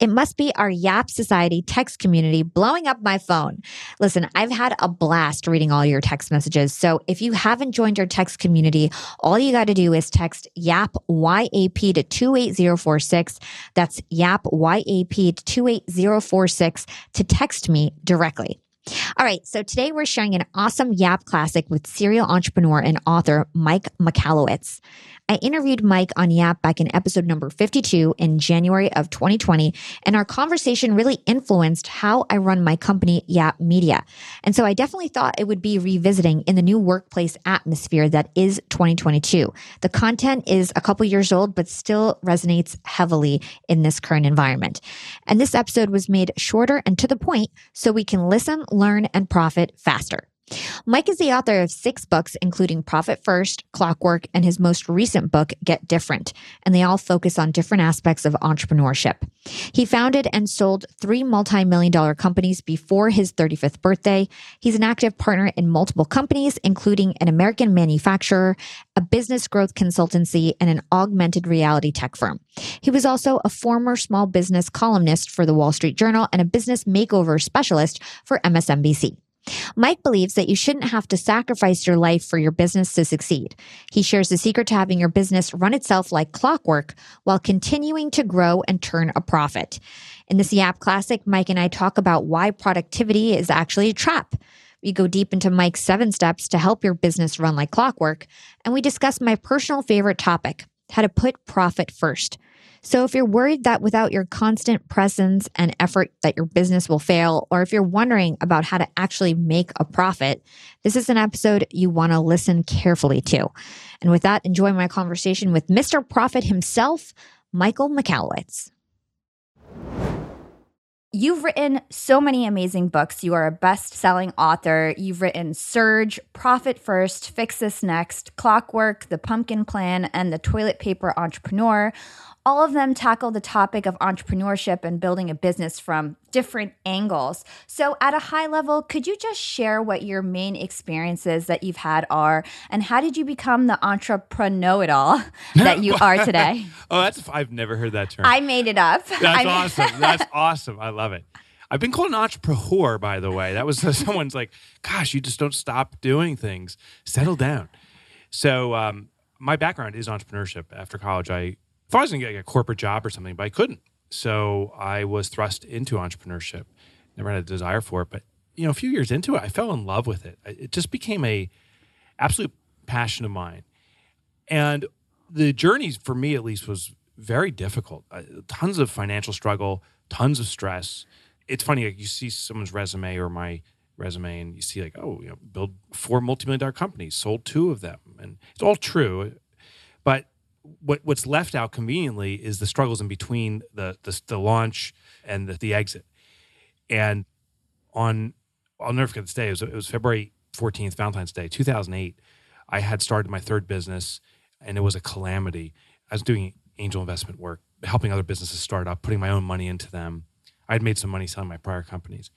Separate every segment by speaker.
Speaker 1: It must be our Yap Society text community blowing up my phone. Listen, I've had a blast reading all your text messages. So if you haven't joined our text community, all you got to do is text YAP YAP to 28046. That's YAP YAP to 28046 to text me directly. All right, so today we're sharing an awesome Yap classic with serial entrepreneur and author Mike Michalowicz. I interviewed Mike on Yap back in episode number 52 in January of 2020, and our conversation really influenced how I run my company, Yap Media. And so I definitely thought it would be revisiting in the new workplace atmosphere that is 2022. The content is a couple years old, but still resonates heavily in this current environment. And this episode was made shorter and to the point so we can listen, learn, and profit faster. Mike is the author of six books, including Profit First, Clockwork, and his most recent book, Get Different, and they all focus on different aspects of entrepreneurship. He founded and sold three multi million dollar companies before his 35th birthday. He's an active partner in multiple companies, including an American manufacturer, a business growth consultancy, and an augmented reality tech firm. He was also a former small business columnist for the Wall Street Journal and a business makeover specialist for MSNBC. Mike believes that you shouldn't have to sacrifice your life for your business to succeed. He shares the secret to having your business run itself like clockwork while continuing to grow and turn a profit. In this Yap Classic, Mike and I talk about why productivity is actually a trap. We go deep into Mike's seven steps to help your business run like clockwork, and we discuss my personal favorite topic how to put profit first. So if you're worried that without your constant presence and effort that your business will fail, or if you're wondering about how to actually make a profit, this is an episode you want to listen carefully to. And with that, enjoy my conversation with Mr. Profit himself, Michael Michalowicz. You've written so many amazing books. You are a best selling author. You've written Surge, Profit First, Fix This Next, Clockwork, The Pumpkin Plan, and The Toilet Paper Entrepreneur. All of them tackle the topic of entrepreneurship and building a business from different angles. So, at a high level, could you just share what your main experiences that you've had are, and how did you become the entrepreneur it all that you are today?
Speaker 2: oh, that's I've never heard that term.
Speaker 1: I made it up.
Speaker 2: That's I awesome. That's awesome. I love it. I've been called an entrepreneur, by the way. That was someone's like, "Gosh, you just don't stop doing things. Settle down." So, um, my background is entrepreneurship. After college, I thought I was going to get a corporate job or something, but I couldn't. So I was thrust into entrepreneurship. Never had a desire for it, but you know, a few years into it, I fell in love with it. It just became a absolute passion of mine. And the journey for me, at least, was very difficult. Uh, tons of financial struggle, tons of stress. It's funny, like you see someone's resume or my resume, and you see like, oh, you know, build four multi-million dollar companies, sold two of them, and it's all true. But what what's left out conveniently is the struggles in between the the, the launch and the, the, exit. And on, I'll never forget this day. It was, it was February 14th, Valentine's Day, 2008. I had started my third business, and it was a calamity. I was doing angel investment work, helping other businesses start up, putting my own money into them. I had made some money selling my prior companies,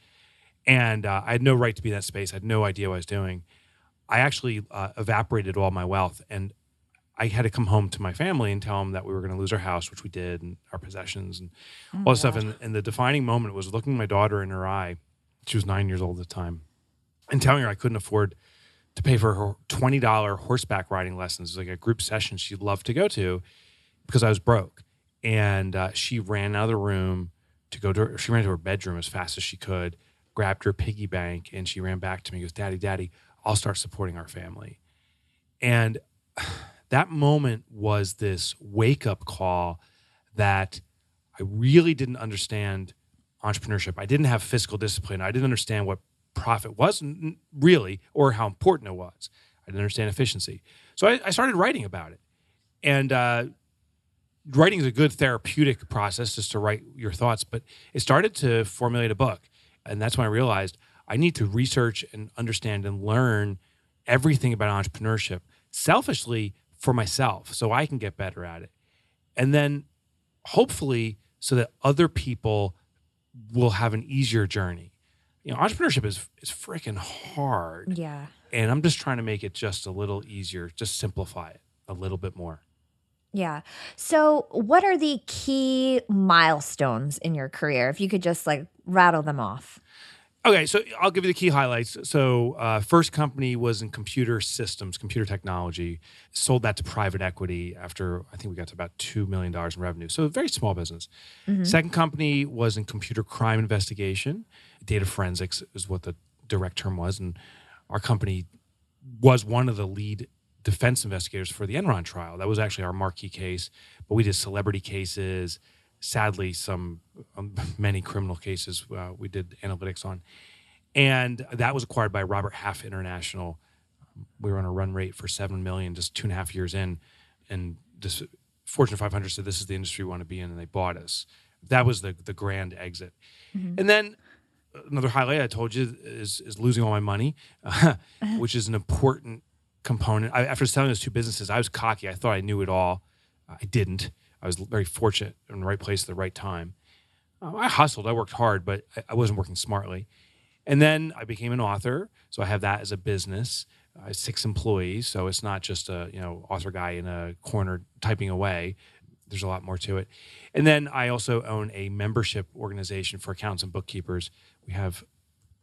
Speaker 2: and uh, I had no right to be in that space. I had no idea what I was doing. I actually uh, evaporated all my wealth, and I had to come home to my family and tell them that we were going to lose our house, which we did, and our possessions and oh all this stuff. And, and, the defining moment was looking my daughter in her eye. She was nine years old at the time, and telling her I couldn't afford to pay for her $20 horseback riding lessons, like a group session she loved to go to because I was broke. And uh, she ran out of the room to go to her, she ran to her bedroom as fast as she could, grabbed her piggy bank, and she ran back to me and goes, Daddy, Daddy, I'll start supporting our family. And that moment was this wake up call that I really didn't understand entrepreneurship. I didn't have fiscal discipline. I didn't understand what profit was really or how important it was. I didn't understand efficiency. So I, I started writing about it. And uh, writing is a good therapeutic process just to write your thoughts, but it started to formulate a book. And that's when I realized I need to research and understand and learn everything about entrepreneurship selfishly for myself so I can get better at it. And then hopefully so that other people will have an easier journey. You know, entrepreneurship is is freaking hard.
Speaker 3: Yeah.
Speaker 2: And I'm just trying to make it just a little easier, just simplify it a little bit more.
Speaker 3: Yeah. So, what are the key milestones in your career? If you could just like rattle them off.
Speaker 2: Okay, so I'll give you the key highlights. So, uh, first company was in computer systems, computer technology. Sold that to private equity after I think we got to about two million dollars in revenue. So, a very small business. Mm-hmm. Second company was in computer crime investigation. Data forensics is what the direct term was, and our company was one of the lead defense investigators for the Enron trial. That was actually our marquee case. But we did celebrity cases sadly some um, many criminal cases uh, we did analytics on. And that was acquired by robert half international. We were on a run rate for 7 million just two and a half years in and this fortune 500 said this is the industry we want to be in and they bought us. That was the the grand exit. Mm-hmm. and then another highlight i told you is is losing all my money uh, which is an important component. I, after selling those two businesses i was cocky. I thought i knew it all. I didn't I was very fortunate in the right place at the right time. Um, I hustled, I worked hard, but I, I, wasn't working smartly. And then I became an author, so I have that as a business. I have six employees, so it's not just a you know author guy in a corner typing away. There's a lot more to it. And then I also own a membership organization for accountants and bookkeepers. We have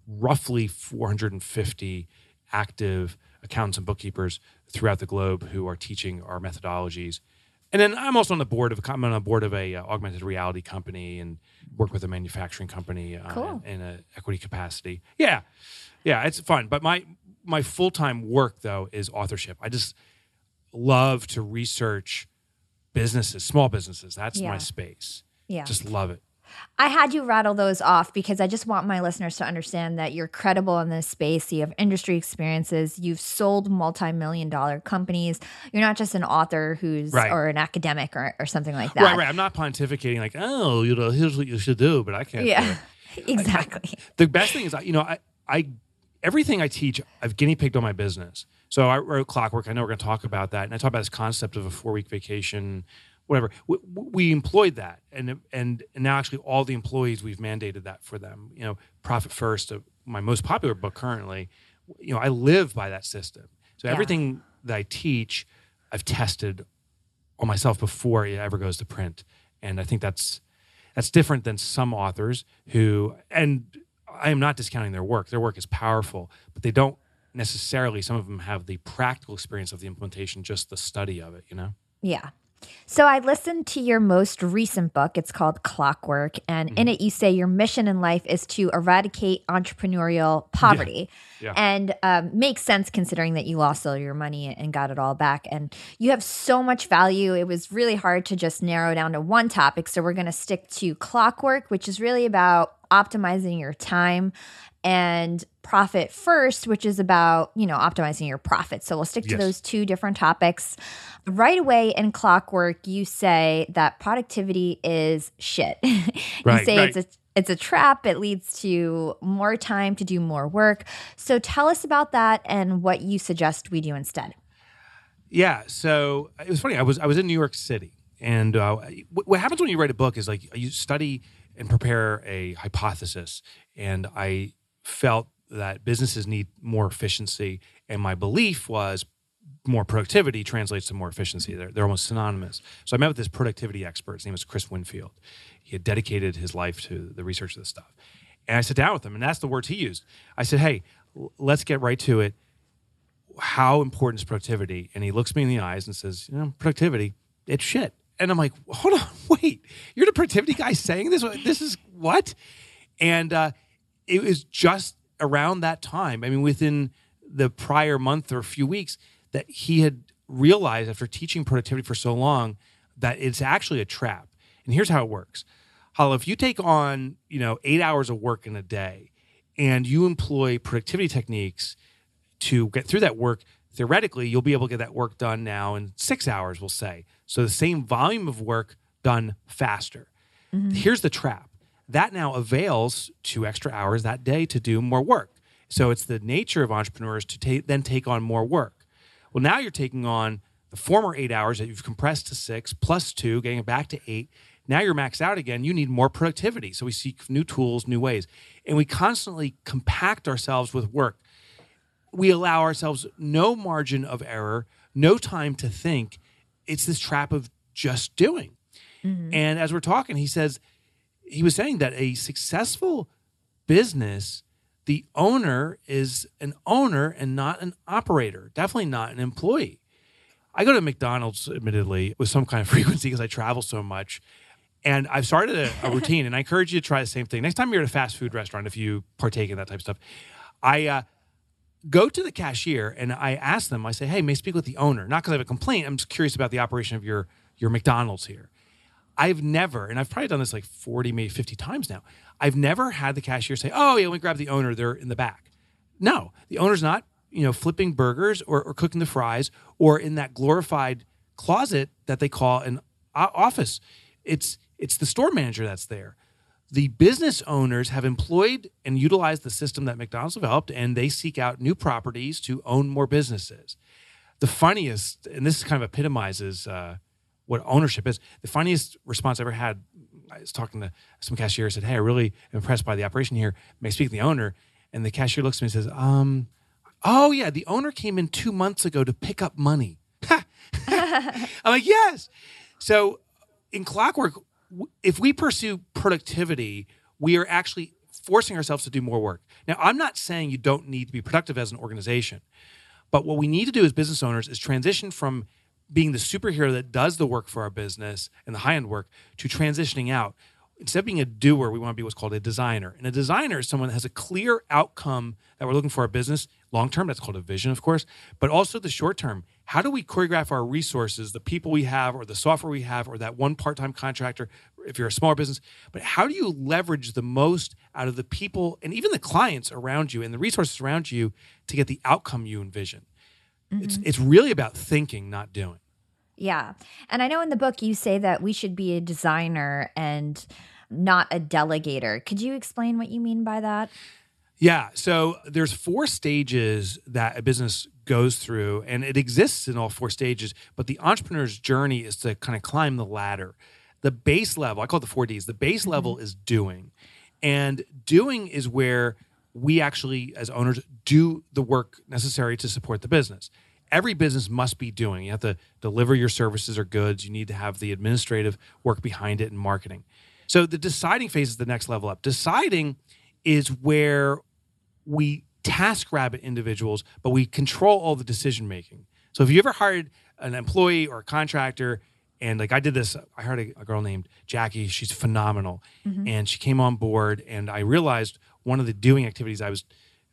Speaker 2: roughly 450 active accountants and bookkeepers throughout the globe who are teaching our methodologies and then I'm also on the board of I'm on the board of a uh, augmented reality company and work with a manufacturing company uh,
Speaker 3: cool.
Speaker 2: in, an equity capacity. Yeah, yeah, it's fun. But my my full time work though is authorship. I just love to research businesses, small businesses. That's yeah. my space.
Speaker 3: Yeah,
Speaker 2: just love it.
Speaker 3: I had you rattle those off because I just want my listeners to understand that you're credible in this space. You have industry experiences. You've sold multi-million dollar companies. You're not just an author who's right. or an academic or, or something like that.
Speaker 2: Right, right. I'm not pontificating like, oh, you know, here's what you should do, but I can't.
Speaker 3: Yeah, exactly.
Speaker 2: I, I, the best thing is, you know, I, I, everything I teach, I've guinea pigged on my business. So I wrote Clockwork. I know we're going to talk about that, and I talk about this concept of a four week vacation whatever. We, we, employed that, and and now actually all the employees we've mandated that for them. You know, profit first. Uh, my most popular book currently. You know, I live by that system. So yeah. everything that I teach, I've tested on myself before it ever goes to print, and I think that's that's different than some authors who and I am not discounting their work. Their work is powerful, but they don't necessarily. Some of them have the practical experience of the implementation, just the study of it. You know.
Speaker 3: Yeah, so I listened to your most recent book. It's called Clockwork. And mm-hmm. in it, you say your mission in life is to eradicate entrepreneurial poverty. Yeah. Yeah. And um, makes sense considering that you lost all your money and got it all back. And you have so much value. It was really hard to just narrow down to one topic. So we're going to stick to Clockwork, which is really about optimizing your time and profit first, which is about, you know, optimizing your profit. So we'll stick to yes. those two different topics. Right away in clockwork, you say that productivity is shit. you
Speaker 2: right,
Speaker 3: say
Speaker 2: right.
Speaker 3: it's a it's a trap. It leads to more time to do more work. So tell us about that and what you suggest we do instead.
Speaker 2: Yeah. So it was funny. I was I was in New York City, and uh, what happens when you write a book is like you study and prepare a hypothesis, and I felt that businesses need more efficiency. And my belief was more productivity translates to more efficiency. They're, they're almost synonymous. So I met with this productivity expert. His name was Chris Winfield. He had dedicated his life to the research of this stuff. And I sat down with him, and that's the words he used. I said, hey, let's get right to it. how important is productivity? And he looks me in the eyes and says, you know, productivity, it's shit. And I'm like, hold on, wait, you're the productivity guy saying this? This is what? And uh, it was just around that time. I mean, within the prior month or a few weeks, that he had realized after teaching productivity for so long that it's actually a trap. And here's how it works. Hala, if you take on, you know, eight hours of work in a day and you employ productivity techniques to get through that work, theoretically, you'll be able to get that work done now in six hours, we'll say. So the same volume of work done faster. Mm-hmm. Here's the trap that now avails two extra hours that day to do more work. So it's the nature of entrepreneurs to ta- then take on more work. Well, now you're taking on the former eight hours that you've compressed to six plus two, getting it back to eight. Now you're maxed out again. You need more productivity. So we seek new tools, new ways. And we constantly compact ourselves with work. We allow ourselves no margin of error, no time to think. It's this trap of just doing. Mm-hmm. And as we're talking, he says, he was saying that a successful business, the owner is an owner and not an operator, definitely not an employee. I go to McDonald's, admittedly, with some kind of frequency because I travel so much. And I've started a, a, routine, and I encourage you to try the same thing. Next time you're at a fast food restaurant, if you partake in that type of stuff, I uh, go to the cashier and I ask them, I say, hey, may I speak with the owner? Not because I have a complaint. I'm just curious about the operation of your, your McDonald's here. I've never, and I've probably done this like 40, maybe 50 times now. I've never had the cashier say, "Oh, yeah, let me grab the owner. They're in the back." No, the owner's not, you know, flipping burgers or, or cooking the fries or in that glorified closet that they call an office. It's it's the store manager that's there. The business owners have employed and utilized the system that McDonald's developed, and they seek out new properties to own more businesses. The funniest, and this kind of epitomizes. Uh, what ownership is. The funniest response I ever had, I was talking to some cashier, said, Hey, I really am impressed by the operation here. May I speak to the owner? And the cashier looks at me and says, Um, oh yeah, the owner came in two months ago to pick up money. I'm like, yes. So in clockwork, if we pursue productivity, we are actually forcing ourselves to do more work. Now, I'm not saying you don't need to be productive as an organization, but what we need to do as business owners is transition from being the superhero that does the work for our business and the high end work to transitioning out. Instead of being a doer, we want to be what's called a designer. And a designer is someone that has a clear outcome that we're looking for our business long term. That's called a vision, of course, but also the short term. How do we choreograph our resources, the people we have, or the software we have, or that one part time contractor, if you're a small business? But how do you leverage the most out of the people and even the clients around you and the resources around you to get the outcome you envision? Mm-hmm. It's it's really about thinking, not doing.
Speaker 1: Yeah. And I know in the book you say that we should be a designer and not a delegator. Could you explain what you mean by that?
Speaker 2: Yeah. So there's four stages that a business goes through, and it exists in all four stages. But the entrepreneur's journey is to kind of climb the ladder. The base level, I call it the four Ds. The base mm-hmm. level is doing. And doing is where we actually, as owners, do the work necessary to support the business. Every business must be doing. You have to deliver your services or goods. You need to have the administrative work behind it and marketing. So the deciding phase is the next level up. Deciding is where we task rabbit individuals, but we control all the decision making. So if you ever hired an employee or a contractor, and like I did this, I hired a, a girl named Jackie. She's phenomenal, mm-hmm. and she came on board, and I realized one of the doing activities I was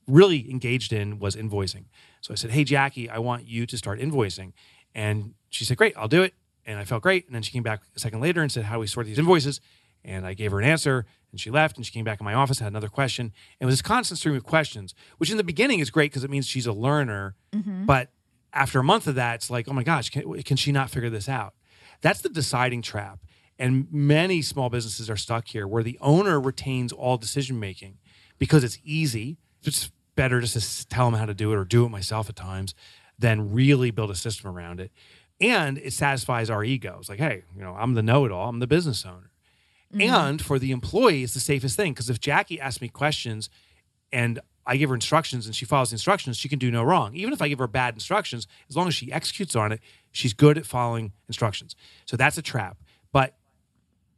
Speaker 2: really engaged in was invoicing. So I said, Hey, Jackie, I want you to start invoicing. And she said, Great, I'll do it. And I felt great. And then she came back a second later and said, How do we sort these invoices? And I gave her an answer and she left and she came back in my office, had another question. And it was this constant stream of questions, which in the beginning is great because it means she's a learner. Mm-hmm. But after a month of that, it's like, oh my gosh, can, can she not figure this out? That's the deciding trap. And many small businesses are stuck here where the owner retains all decision making because it's easy. It's better just to tell them how to do it or do it myself at times than really build a system around it. And it satisfies our egos. Like, hey, you know, I'm the know it all, I'm the business owner. Mm-hmm. And for the employee, it's the safest thing because if Jackie asks me questions and I give her instructions and she follows the instructions, she can do no wrong. Even if I give her bad instructions, as long as she executes on it, she's good at following instructions. So that's a trap.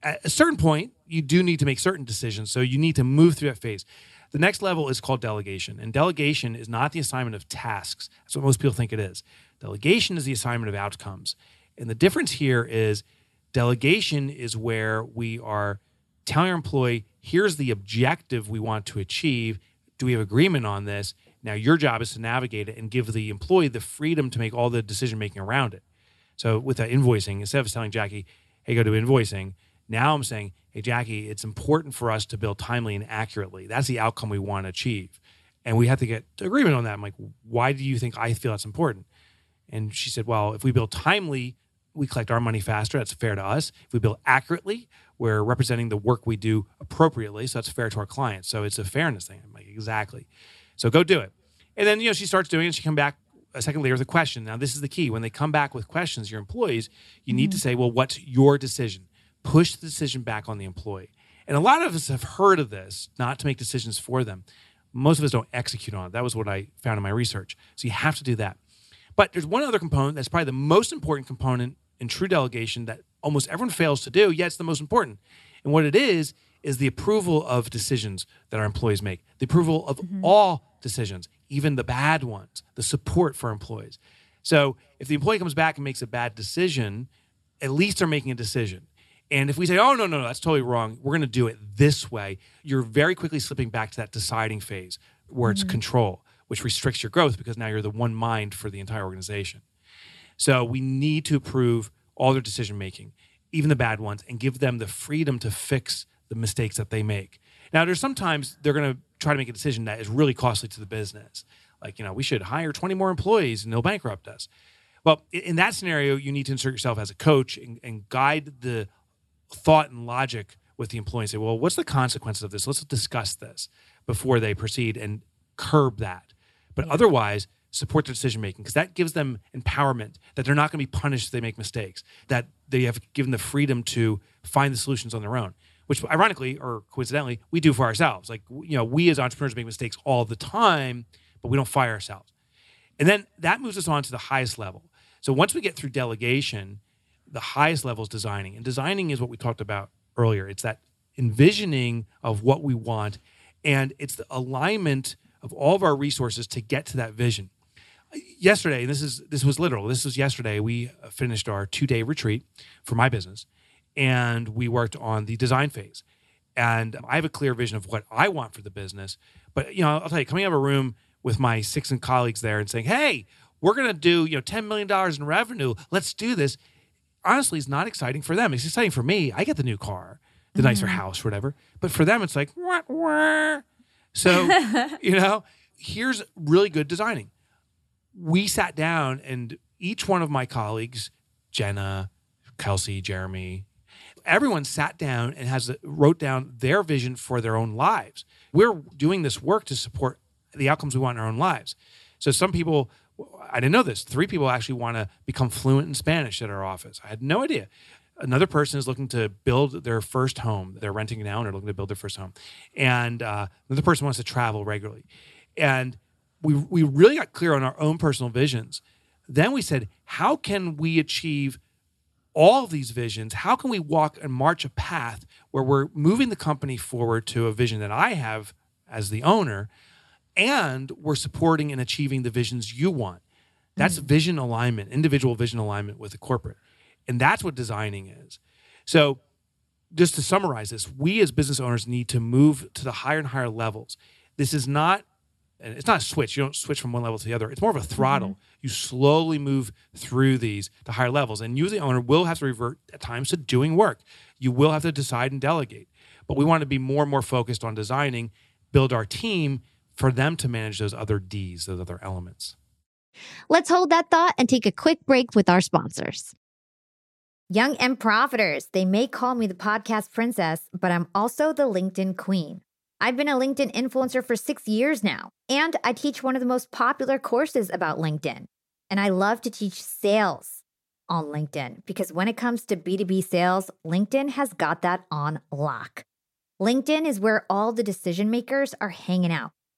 Speaker 2: At a certain point, you do need to make certain decisions. So you need to move through that phase The next level is called delegation. And delegation is not the assignment of tasks. That's what most people think it is. Delegation is the assignment of outcomes. And the difference here is delegation is where we are telling our employee, here's the objective we want to achieve. Do we have agreement on this? Now, your job is to navigate it and give the employee the freedom to make all the decision making around it. So, with that invoicing, instead of telling Jackie, hey, go do invoicing, now I'm saying, hey, Jackie, it's important for us to build timely and accurately. That's the outcome we want to achieve. And we have to get agreement on that. I'm like, why do you think I feel that's important? And she said, well, if we build timely, we collect our money faster. That's fair to us. If we build accurately, we're representing the work we do appropriately. So that's fair to our clients. So it's a fairness thing. I'm like, exactly. So go do it. And then, you know, she starts doing it. She come back a second later with a question. Now, this is the key. When they come back with questions, your employees, you mm-hmm. need to mm-hmm. say, well, what's your decision? Push the decision back on the employee. And a lot of us have heard of this, not to make decisions for them. Most of us don't execute on it. That was what I found in my research. So you have to do that. But there's one other component that's probably the most important component in true delegation that almost everyone fails to do, yet it's the most important. And what it is, is the approval of decisions that our employees make, the approval of mm-hmm. all decisions, even the bad ones, the support for employees. So if the employee comes back and makes a bad decision, at least they're making a decision. And if we say, oh, no, no, no, that's totally wrong, we're going to do it this way, you're very quickly slipping back to that deciding phase where it's mm-hmm. control, which restricts your growth because now you're the one mind for the entire organization. So we need to approve all their decision making, even the bad ones, and give them the freedom to fix the mistakes that they make. Now, there's sometimes they're going to try to make a decision that is really costly to the business. Like, you know, we should hire 20 more employees and they'll bankrupt us. Well, in that scenario, you need to insert yourself as a coach and, and guide the thought and logic with the employee and say, well, what's the consequences of this? Let's discuss this before they proceed and curb that. But yeah. otherwise, support their decision making because that gives them empowerment that they're not going to be punished if they make mistakes, that they have given the freedom to find the solutions on their own, which ironically or coincidentally, we do for ourselves. Like, you know, we as entrepreneurs make mistakes all the time, but we don't fire ourselves. And then that moves us on to the highest level. So once we get through delegation, the highest level is designing. And designing is what we talked about earlier. It's that envisioning of what we want, and it's the alignment of all of our resources to get to that vision. Yesterday, this is this was literal. This was yesterday. We finished our two day retreat for my business, and we worked on the design phase. And I have a clear vision of what I want for the business. But you know, I'll tell you, coming out of a room with my six and colleagues there and saying, "Hey, we're going to do you know ten million dollars in revenue. Let's do this." Honestly is not exciting for them. It's exciting for me. I get the new car, the mm-hmm. nicer house, whatever. But for them, it's like, wah, wah. so, you know, here's really good designing. We sat down and each one of my colleagues, Jenna, Kelsey, Jeremy, everyone sat down and has wrote down their vision for their own lives. We're doing this work to support the outcomes we want in our own lives. So some people I didn't know this. Three people actually want to become fluent in Spanish at our office. I had no idea. Another person is looking to build their first home. They're renting now and they're looking to build their first home. And uh, another person wants to travel regularly. And we, we really got clear on our own personal visions. Then we said, how can we achieve all of these visions? How can we walk and march a path where we're moving the company forward to a vision that I have as the owner? And we're supporting and achieving the visions you want. That's mm. vision alignment, individual vision alignment with the corporate. And that's what designing is. So, just to summarize this, we as business owners need to move to the higher and higher levels. This is not and it's not a switch. You don't switch from one level to the other. It's more of a throttle. Mm-hmm. You slowly move through these to higher levels. And you, as the owner, will have to revert at times to doing work. You will have to decide and delegate. But we want to be more and more focused on designing, build our team for them to manage those other D's, those other elements.
Speaker 1: Let's hold that thought and take a quick break with our sponsors. Young and Profiters, they may call me the podcast princess, but I'm also the LinkedIn queen. I've been a LinkedIn influencer for six years now, and I teach one of the most popular courses about LinkedIn. And I love to teach sales on LinkedIn because when it comes to B2B sales, LinkedIn has got that on lock. LinkedIn is where all the decision makers are hanging out.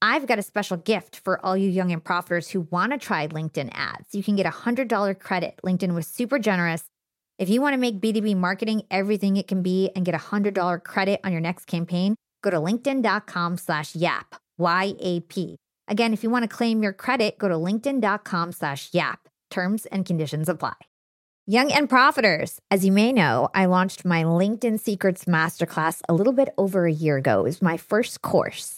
Speaker 1: I've got a special gift for all you young and profiters who want to try LinkedIn ads. You can get a $100 credit. LinkedIn was super generous. If you want to make B2B marketing everything it can be and get a $100 credit on your next campaign, go to linkedin.com slash yap, Y-A-P. Again, if you want to claim your credit, go to linkedin.com slash yap. Terms and conditions apply. Young and Profiters, as you may know, I launched my LinkedIn Secrets Masterclass a little bit over a year ago. It was my first course.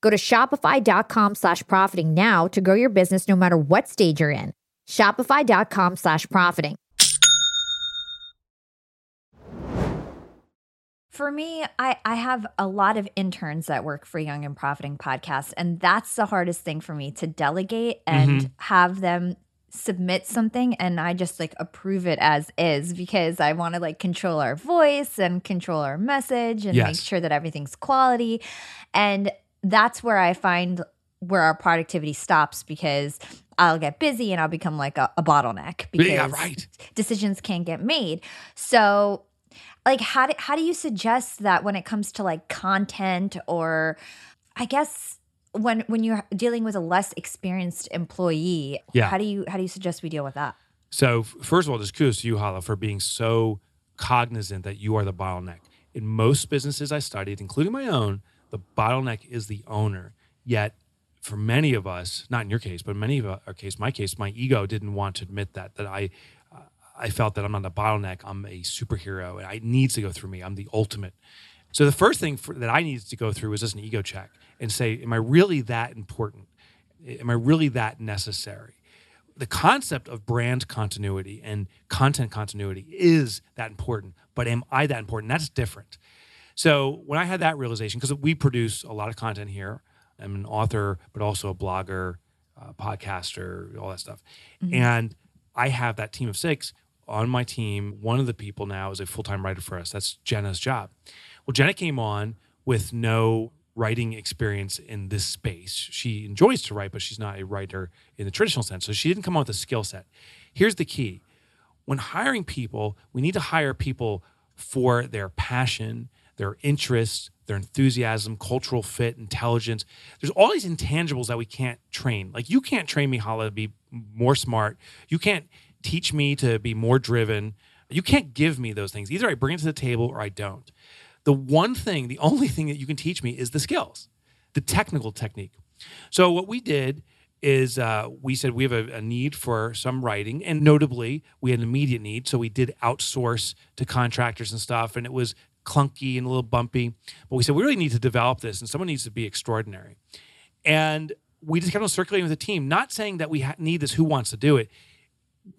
Speaker 1: Go to shopify.com slash profiting now to grow your business no matter what stage you're in. Shopify.com slash profiting. For me, I, I have a lot of interns that work for Young and Profiting Podcast, and that's the hardest thing for me to delegate and mm-hmm. have them submit something and I just like approve it as is because I want to like control our voice and control our message and yes. make sure that everything's quality. And that's where I find where our productivity stops because I'll get busy and I'll become like a, a bottleneck because
Speaker 2: yeah, right.
Speaker 1: decisions can't get made. So like how do, how do you suggest that when it comes to like content or I guess when when you're dealing with a less experienced employee, yeah. how do you how do you suggest we deal with that?
Speaker 2: So first of all, just kudos to you, Hala, for being so cognizant that you are the bottleneck. In most businesses I studied, including my own, the bottleneck is the owner. Yet for many of us, not in your case, but many of our case, my case, my ego didn't want to admit that that I uh, I felt that I'm not a bottleneck. I'm a superhero, and it needs to go through me. I'm the ultimate. So the first thing for, that I needed to go through was just an ego check and say, am I really that important? Am I really that necessary? The concept of brand continuity and content continuity is that important, but am I that important? That's different. So when I had that realization, because we produce a lot of content here, I'm an author, but also a blogger, uh, podcaster, all that stuff. Mm-hmm. And I have that team of six on my team. One of the people now is a full time writer for us. That's Jenna's job. Well, Jenna came on with no writing experience in this space. She enjoys to write, but she's not a writer in the traditional sense. So she didn't come out with a skill set. Here's the key when hiring people, we need to hire people for their passion, their interests, their enthusiasm, cultural fit, intelligence. There's all these intangibles that we can't train. Like you can't train me, Hala, to be more smart. You can't teach me to be more driven. You can't give me those things. Either I bring it to the table or I don't. The one thing, the only thing that you can teach me is the skills, the technical technique. So what we did is uh, we said we have a, a, need for some writing, and notably we had an immediate need, so we did outsource to contractors and stuff, and it was clunky and a little bumpy. But we said we really need to develop this, and someone needs to be extraordinary. And we just kept on circulating with the team, not saying that we ha- need this. Who wants to do it?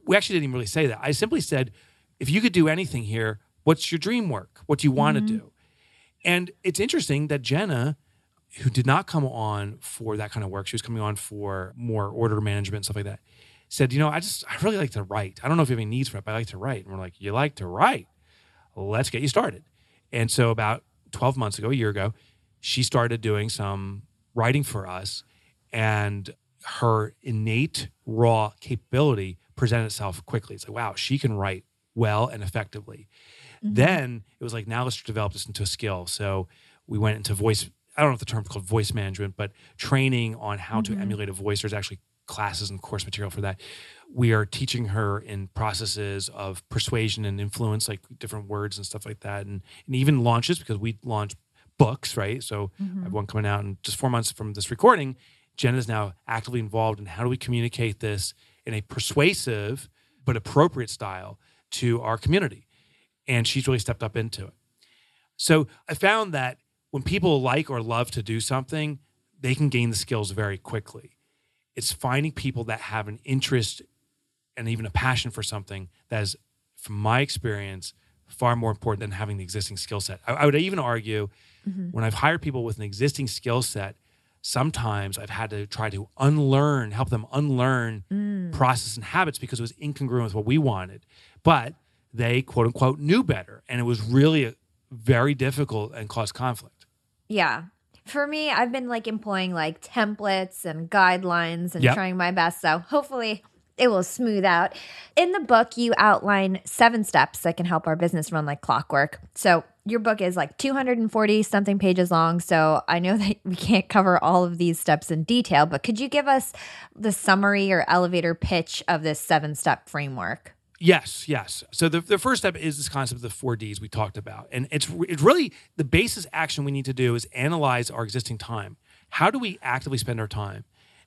Speaker 2: We actually didn't even really say that. I simply said, if you could do anything here, what's your dream work? What do you want to mm-hmm. do? And it's interesting that Jenna who did not come on for that kind of work. She was coming on for more order management, stuff like that. Said, you know, I just, I really like to write. I don't know if you have any needs for it, but I like to write. And we're like, you like to write? Let's get you started. And so about 12 months ago, a year ago, she started doing some writing for us. And her innate raw capability presented itself quickly. It's like, wow, she can write well and effectively. Mm-hmm. Then it was like, now let's develop this into a skill. So we went into voice I don't know if the term is called voice management, but training on how mm-hmm. to emulate a voice. There's actually classes and course material for that. We are teaching her in processes of persuasion and influence, like different words and stuff like that, and, and even launches because we launch books, right? So mm-hmm. I have one coming out, in just four months from this recording, Jen is now actively involved in how do we communicate this in a persuasive but appropriate style to our community, and she's really stepped up into it. So I found that when people like or love to do something, they can gain the skills very quickly. It's finding people that have an interest and even a passion for something that is, from my experience, far more important than having the existing skill set. I, I, would even argue mm-hmm. when I've hired people with an existing skill set, sometimes I've had to try to unlearn, help them unlearn mm. process and habits because it was incongruent with what we wanted. But they quote unquote knew better. And it was really very difficult and caused conflict.
Speaker 3: Yeah. For me, I've been like employing like templates and guidelines and yep. trying my best. So hopefully it will smooth out. In the book, you outline seven steps that can help our business run like clockwork. So your book is like 240 something pages long. So I know that we can't cover all of these steps in detail, but could you give us the summary or elevator pitch of this seven step framework?
Speaker 2: Yes, yes. So the, the first step is this concept of the four Ds we talked about. And it's, it's really the basis action we need to do is analyze our existing time. How do we actively spend our time?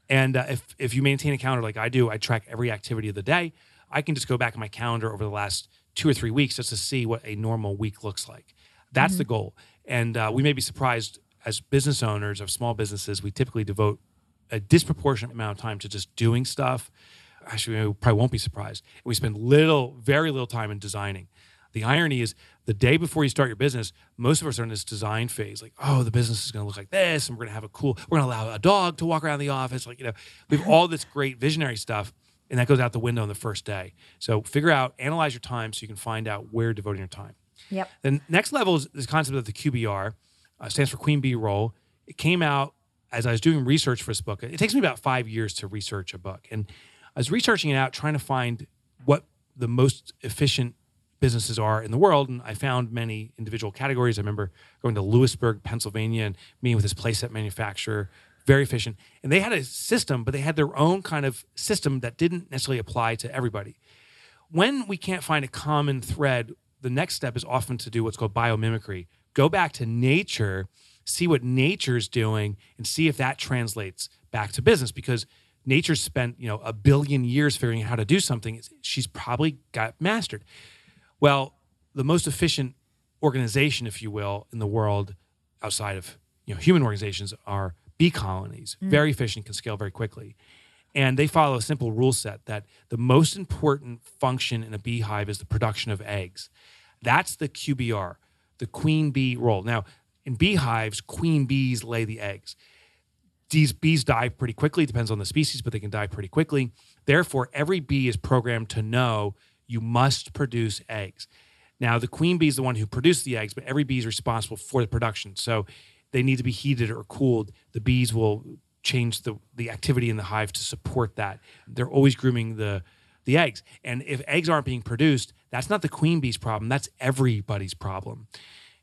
Speaker 2: And uh, if, if you maintain a calendar like I do, I track every activity of the day. I can just go back in my calendar over the last two or three weeks just to see what a normal week looks like. That's mm-hmm. the goal. And uh, we may be surprised as business owners of small businesses, we typically devote a disproportionate amount of time to just doing stuff actually, we probably won't be surprised. We spend little, very little time in designing. The irony is, the day before you start your business, most of us are in this design phase. Like, oh, the business is going to look like this, and we're going to have a cool. We're going to allow a dog to walk around the office. Like, you know, we have all this great visionary stuff, and that goes out the window on the first day. So figure out, analyze your time, so you can find out where you're devoting your time.
Speaker 3: Yep.
Speaker 2: The next level is this concept of the QBR, uh, stands for Queen Bee Role. It came out as I was doing research for this book. It takes me about five years to research a book, and I was researching it out, trying to find what the most efficient businesses are in the world. And I found many individual categories. I remember going to Lewisburg, Pennsylvania, and meeting with this playset manufacturer, very efficient. And they had a system, but they had their own kind of system that didn't necessarily apply to everybody. When we can't find a common thread, the next step is often to do what's called biomimicry. Go back to nature, see what nature's doing, and see if that translates back to business. Because nature spent you know a billion years figuring out how to do something she's probably got mastered well the most efficient organization if you will in the world outside of you know human organizations are bee colonies mm. very efficient can scale very quickly and they follow a simple rule set that the most important function in a beehive is the production of eggs that's the qbr the queen bee role now in beehives queen bees lay the eggs these bees die pretty quickly. Depends on the species, but they can die pretty quickly. Therefore, every bee is programmed to know you must produce eggs. Now, the queen bee is the one who produces the eggs, but every bee is responsible for the production. So they need to be heated or cooled. The bees will change the, the activity in the hive to support that. They're always grooming the, the eggs. And if eggs aren't being produced, that's not the queen bee's problem, that's everybody's problem.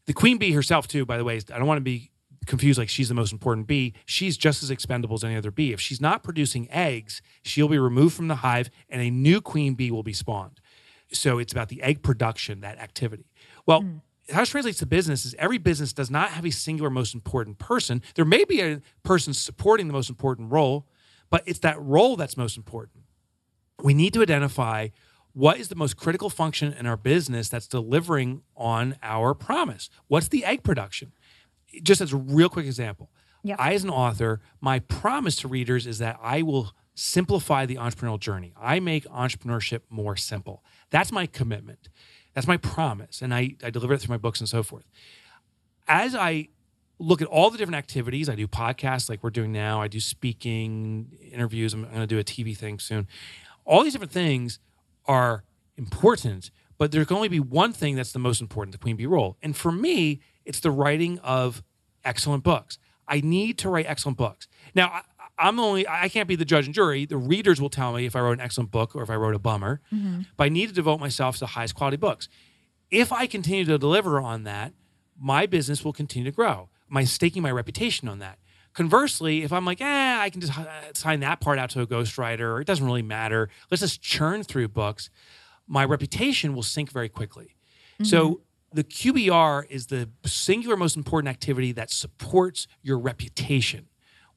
Speaker 2: The queen bee herself, too, by the way, I don't want to be confused like she's the most important bee. She's just as expendable as any other bee. If she's not producing eggs, she'll be removed from the hive and a new queen bee will be spawned. So it's about the egg production, that activity. Well, mm. how it translates to business is every business does not have a singular most important person. There may be a person supporting the most important role, but it's that role that's most important. We need to identify what is the most critical function in our business that's delivering on our promise? What's the egg production? Just as a real quick example, yep. I, as an author, my promise to readers is that I will simplify the entrepreneurial journey. I make entrepreneurship more simple. That's my commitment. That's my promise. And I, I deliver it through my books and so forth. As I look at all the different activities, I do podcasts like we're doing now, I do speaking, interviews, I'm going to do a TV thing soon. All these different things are important, but there can only be one thing that's the most important, the queen bee role. And for me, it's the writing of excellent books. I need to write excellent books. Now, I'm only I can't be the judge and jury. The readers will tell me if I wrote an excellent book or if I wrote a bummer. Mm-hmm. But I need to devote myself to the highest quality books. If I continue to deliver on that, my business will continue to grow. My staking my reputation on that. Conversely, if I'm like, eh, I can just uh, sign that part out to a ghostwriter, or it doesn't really matter. Let's just churn through books. My reputation will sink very quickly. Mm-hmm. So the QBR is the singular most important activity that supports your reputation.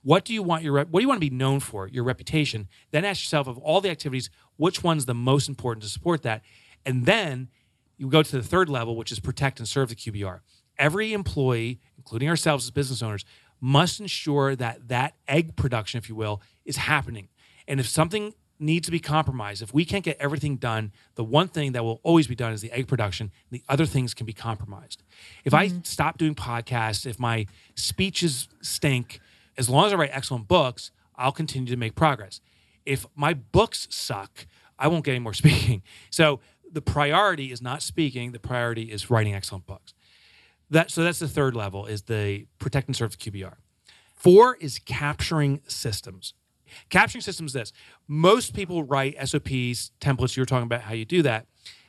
Speaker 2: What do you want your what do you want to be known for? Your reputation. Then ask yourself of all the activities, which one's the most important to support that? And then you go to the third level, which is protect and serve the QBR. Every employee, including ourselves as business owners, must ensure that that egg production, if you will, is happening. And if something needs to be compromised, if we can't get everything done, the one thing that will always be done is the egg production. The other things can be compromised. If mm-hmm. I stop doing podcasts, if my speeches stink, as long as I write excellent books, I'll continue to make progress. If my books suck, I won't get any more speaking. So the priority is not speaking, the priority is writing excellent books. That, so that's the third level is the protect and serve QBR. Four is capturing systems. Capturing systems this. Most people write SOPs, templates, you're talking about how you do that.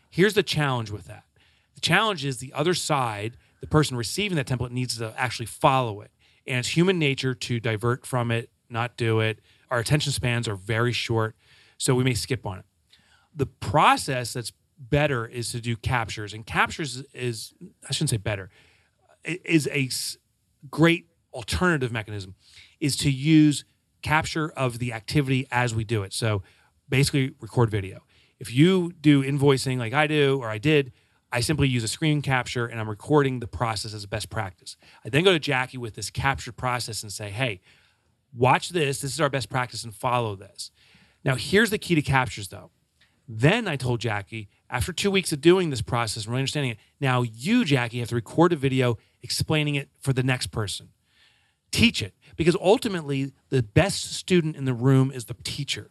Speaker 2: Here's the challenge with that. The challenge is the other side, the person receiving that template needs to actually follow it. And it's human nature to divert from it, not do it. Our attention spans are very short, so we may skip on it. The process that's better is to do captures, and captures is, I shouldn't say better, is a great alternative mechanism is to use capture of the activity as we do it. So basically record video. If you do invoicing like I do or I did, I simply use a screen capture and I'm recording the process as a best practice. I then go to Jackie with this captured process and say, hey, watch this. This is our best practice and follow this. Now, here's the key to captures though. Then I told Jackie, after two weeks of doing this process and really understanding it, now you, Jackie, have to record a video explaining it for the next person. Teach it because ultimately the best student in the room is the teacher.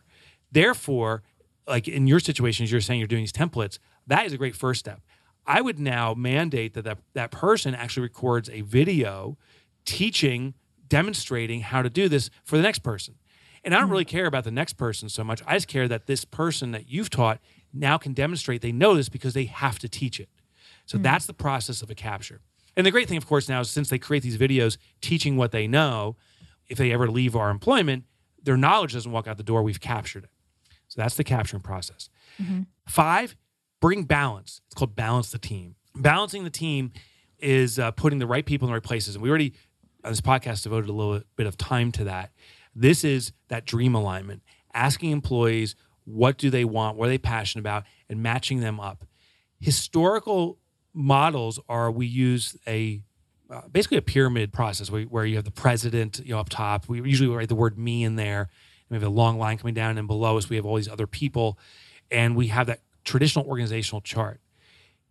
Speaker 2: Therefore, like in your situation, as you're saying you're doing these templates, that is a great first step. I would now mandate that that, that person actually records a video teaching, demonstrating how to do this for the next person. And I don't really care about the next person so much. I just care that this person that you've taught now can demonstrate they know this because they have to teach it. So mm. that's the process of a capture. And the great thing, of course, now is since they create these videos teaching what they know, if they ever leave our employment, their knowledge doesn't walk out the door. We've captured it. So that's the capturing process. Mm-hmm. Five, bring balance. It's called balance the team. Balancing the team is uh, putting the right people in the right places. And we already, on this podcast, devoted a little bit of time to that. This is that dream alignment, asking employees what do they want, what are they passionate about, and matching them up. Historical models are we use a uh, basically a pyramid process where, where you have the president you know up top. We usually write the word me in there. And we have a long line coming down, and below us we have all these other people, and we have that traditional organizational chart.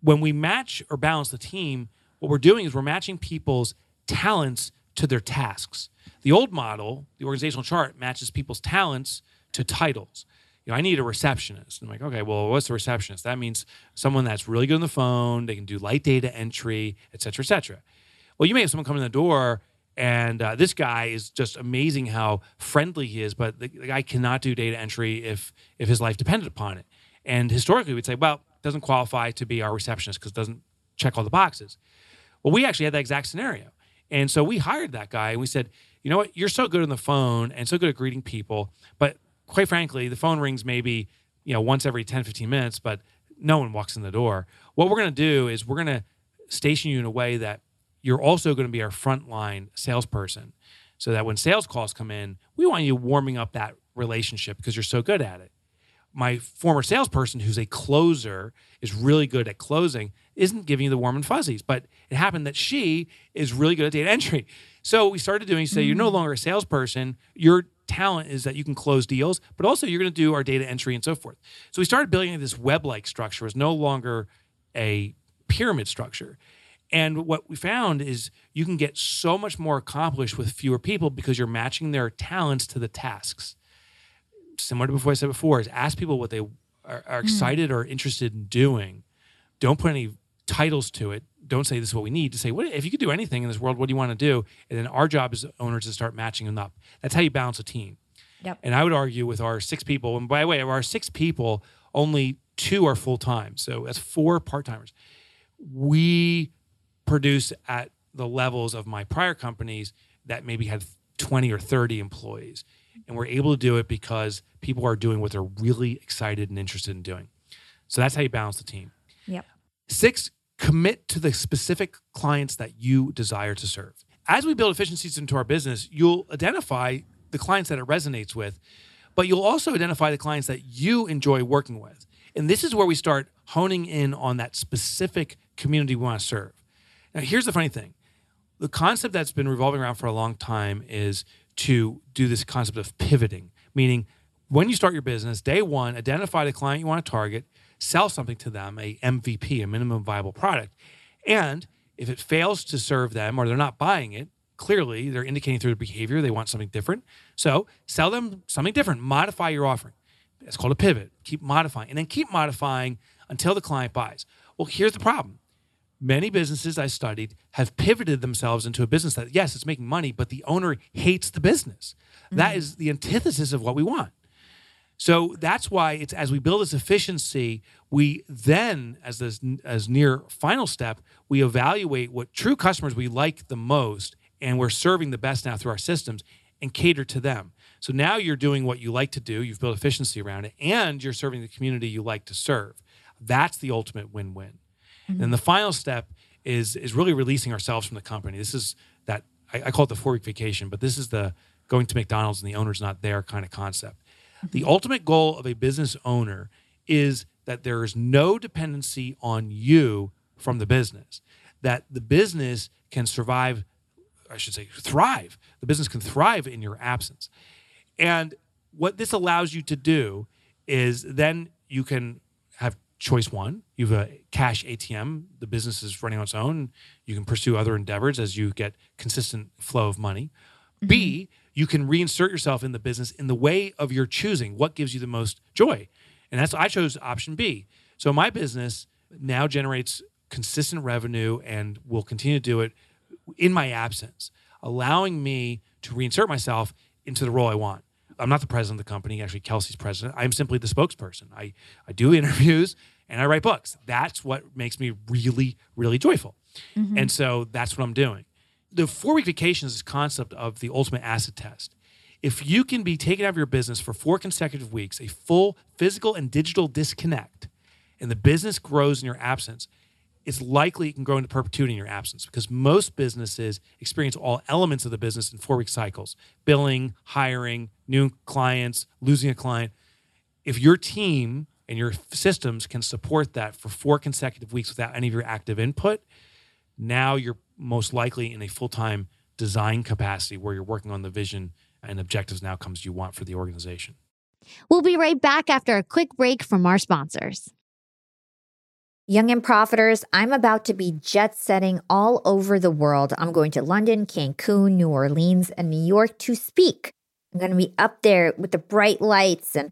Speaker 2: When we match or balance the team, what we're doing is we're matching people's talents to their tasks. The old model, the organizational chart, matches people's talents to titles. You know, I need a receptionist. I'm like, okay, well, what's a receptionist? That means someone that's really good on the phone. They can do light data entry, et cetera, et cetera. Well, you may have someone come in the door and uh, this guy is just amazing how friendly he is, but the, the, guy cannot do data entry if if his life depended upon it. And historically, we'd say, well, doesn't qualify to be our receptionist because it doesn't check all the boxes. Well, we actually had that exact scenario. And so we hired that guy and we said, you know what, you're so good on the phone and so good at greeting people. But quite frankly, the phone rings maybe, you know, once every 10, 15 minutes, but no one walks in the door. What we're going to do is we're going to station you in a way that you're also going to be our frontline salesperson so that when sales calls come in, we want you warming up that relationship because you're so good at it. My former salesperson, who's a closer, is really good at closing, isn't giving you the warm and fuzzies. But it happened that she is really good at data entry. So we started doing say, mm-hmm. you're no mm. longer a salesperson. Your talent is that you can close deals, but also you're going to do our data entry and so forth. So we started building this web like structure. It's no longer a pyramid structure. And what we found is you can get so much more accomplished with fewer people because you're matching their talents to the tasks. Similar to before I said before, is ask people what they are, are hmm. excited mm. or interested in doing. Don't put any titles to it. Don't say this is what we need. To say, what if you could do anything in this world, what do you want to do? And then our job as owners to start matching them up. That's how you balance a team.
Speaker 3: Yep.
Speaker 2: And I would argue with our six people, and by the way, of our six people, only two are full time. So that's four part timers. We produce at the levels of my prior companies that maybe had 20 or 30 employees. And we're able to do it because people are doing what they're really excited and interested in doing. So that's how you balance the team.
Speaker 3: Yep.
Speaker 2: Six, commit to the specific clients that you desire to serve. As we build efficiencies into our business, you'll identify the clients that it resonates with, but you'll also identify the clients that you enjoy working with. And this is where we start honing in on that specific community we want to serve. Now, here's the funny thing the concept that's been revolving around for a long time is to do this concept of pivoting, meaning when you start your business, day one, identify the client you want to target, sell something to them, a MVP, a minimum viable product. And if it fails to serve them or they're not buying it, clearly they're indicating through their behavior they want something different. So sell them something different, modify your offering. It's called a pivot. Keep modifying and then keep modifying until the client buys. Well, here's the problem many businesses I studied have pivoted themselves into a business that, yes, it's making money, but the owner hates the business. Mm-hmm. That is the antithesis of what we want. So that's why it's as we build this efficiency, we then, as this as near final step, we evaluate what true customers we like the most, and we're serving the best now through our systems and cater to them. So now you're doing what you like to do, you've built efficiency around it, and you're serving the community you like to serve. That's the ultimate win-win. Mm-hmm. And the final step is is really releasing ourselves from the company. This is that I, I call it the four week vacation, but this is the going to McDonald's and the owner's not there kind of concept. Mm-hmm. The ultimate goal of a business owner is that there is no dependency on you from the business. That the business can survive, I should say, thrive. The business can thrive in your absence. And what this allows you to do is then you can have choice one. You have a cash ATM. The business is running on its own. You can pursue other endeavors as you get consistent flow of money. Mm-hmm. B, you can reinsert yourself in the business in the way of your choosing. What gives you the most joy? And that's I chose option B. So my business now generates consistent revenue and will continue to do it in my absence, allowing me to reinsert myself into the role I want. I'm not the president of the company. Actually, Kelsey's president. I'm simply the spokesperson. I, I do interviews and I write books. That's what makes me really, really joyful. Mm-hmm. And so that's what I'm doing. The four week vacation is this concept of the ultimate acid test. If you can be taken out of your business for four consecutive weeks, a full physical and digital disconnect, and the business grows in your absence, it's likely it can grow into perpetuity in your absence because most businesses experience all elements of the business in four week cycles billing, hiring, new clients, losing a client. If your team and your systems can support that for four consecutive weeks without any of your active input, now you're most likely in a full time design capacity where you're working on the vision and objectives and outcomes you want for the organization.
Speaker 1: We'll be right back after a quick break from our sponsors. Young and Profiters, I'm about to be jet setting all over the world. I'm going to London, Cancun, New Orleans, and New York to speak. I'm going to be up there with the bright lights and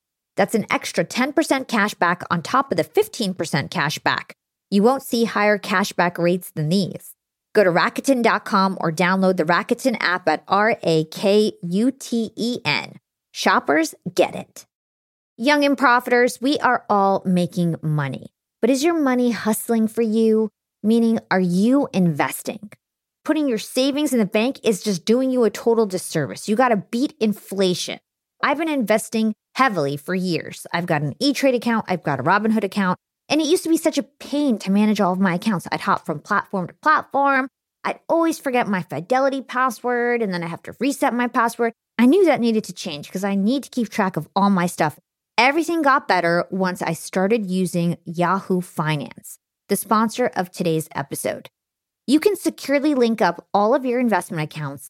Speaker 1: That's an extra 10% cash back on top of the 15% cash back. You won't see higher cashback rates than these. Go to Rakuten.com or download the Rakuten app at R A K U T E N. Shoppers get it. Young and profiters, we are all making money. But is your money hustling for you? Meaning, are you investing? Putting your savings in the bank is just doing you a total disservice. You got to beat inflation. I've been investing heavily for years. I've got an E Trade account, I've got a Robinhood account, and it used to be such a pain to manage all of my accounts. I'd hop from platform to platform. I'd always forget my Fidelity password, and then I have to reset my password. I knew that needed to change because I need to keep track of all my stuff. Everything got better once I started using Yahoo Finance, the sponsor of today's episode. You can securely link up all of your investment accounts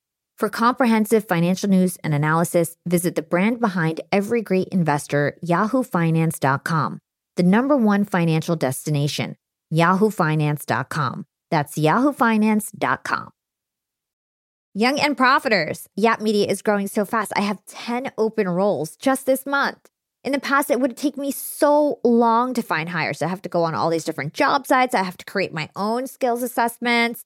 Speaker 1: For comprehensive financial news and analysis, visit the brand behind every great investor, yahoofinance.com, the number one financial destination, yahoofinance.com. That's yahoofinance.com. Young and profiters, Yap Media is growing so fast. I have 10 open roles just this month. In the past, it would take me so long to find hires. I have to go on all these different job sites. I have to create my own skills assessments.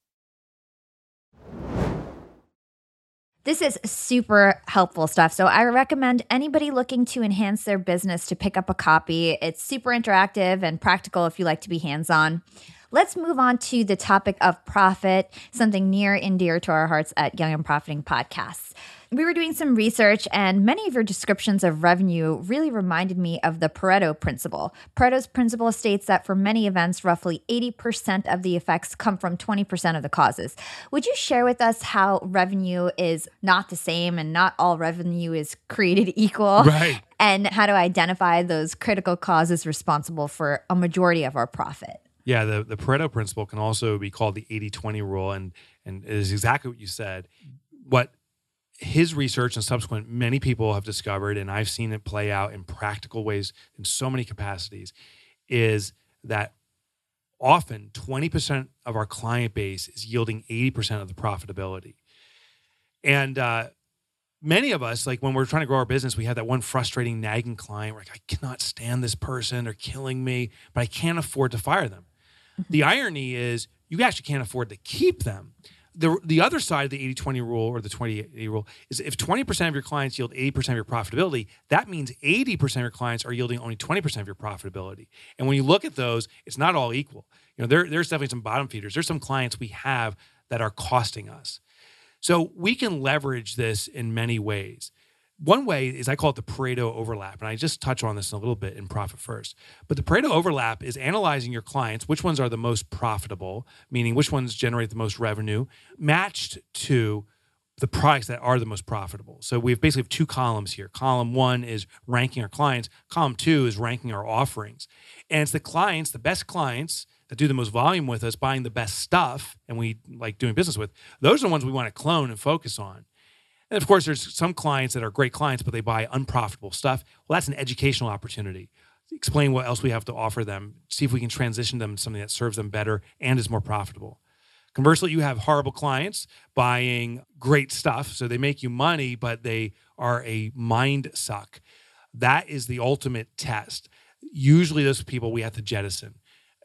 Speaker 3: This is super helpful stuff. So I recommend anybody looking to enhance their business to pick up a copy. It's super interactive and practical if you like to be hands on. Let's move on to the topic of profit, something near and dear to our hearts at Young and Profiting Podcasts we were doing some research, and many of your descriptions of revenue really reminded me of the Pareto principle. Pareto's principle states that for many events, roughly 80% of the effects come from 20% of the causes. Would you share with us how revenue is not the same and not all revenue is created equal?
Speaker 2: Right.
Speaker 3: And how to identify those critical causes responsible for a majority of our profit?
Speaker 2: Yeah, the, the Pareto principle can also be called the 80 20 rule. And, and it is exactly what you said. What his research and subsequent many people have discovered and i've seen it play out in practical ways in so many capacities is that often 20% of our client base is yielding 80% of the profitability and uh, many of us like when we're trying to grow our business we have that one frustrating nagging client where like, i cannot stand this person they're killing me but i can't afford to fire them the irony is you actually can't afford to keep them the the other side of the 80-20 rule or the 20-80 rule is if 20% of your clients yield 80% of your profitability, that means 80% of your clients are yielding only 20% of your profitability. And when you look at those, it's not all equal. You know, there, there's definitely some bottom feeders. There's some clients we have that are costing us. So we can leverage this in many ways. One way is I call it the Pareto overlap. And I just touch on this in a little bit in Profit First. But the Pareto overlap is analyzing your clients, which ones are the most profitable, meaning which ones generate the most revenue, matched to the products that are the most profitable. So we have basically have two columns here. Column one is ranking our clients. Column two is ranking our offerings. And it's the clients, the best clients that do the most volume with us, buying the best stuff, and we like doing business with. Those are the ones we want to clone and focus on. And of course, there's some clients that are great clients, but they buy unprofitable stuff. Well, that's an educational opportunity. Explain what else we have to offer them, see if we can transition them to something that serves them better and is more profitable. Conversely, you have horrible clients buying great stuff. So they make you money, but they are a mind suck. That is the ultimate test. Usually, those people we have to jettison.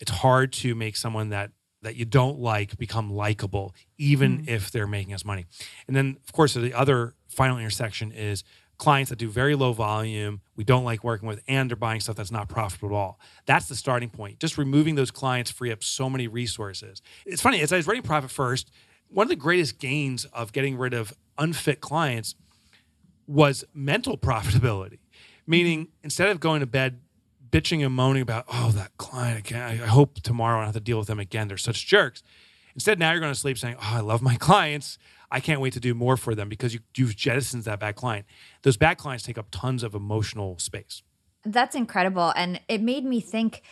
Speaker 2: It's hard to make someone that that you don't like become likable, even mm. if they're making us money. And then, of course, the other final intersection is clients that do very low volume, we don't like working with, and they're buying stuff that's not profitable at all. That's the starting point. Just removing those clients free up so many resources. It's funny, as I was writing Profit First, one of the greatest gains of getting rid of unfit clients was mental profitability. Meaning, instead of going to bed bitching and moaning about, oh, that client, I, can't, I hope tomorrow I don't have to deal with them again. They're such jerks. Instead, now you're going to sleep saying, oh, I love my clients. I can't wait to do more for them because you, you've jettisoned that bad client. Those bad clients take up tons of emotional space.
Speaker 3: That's incredible. And it made me think,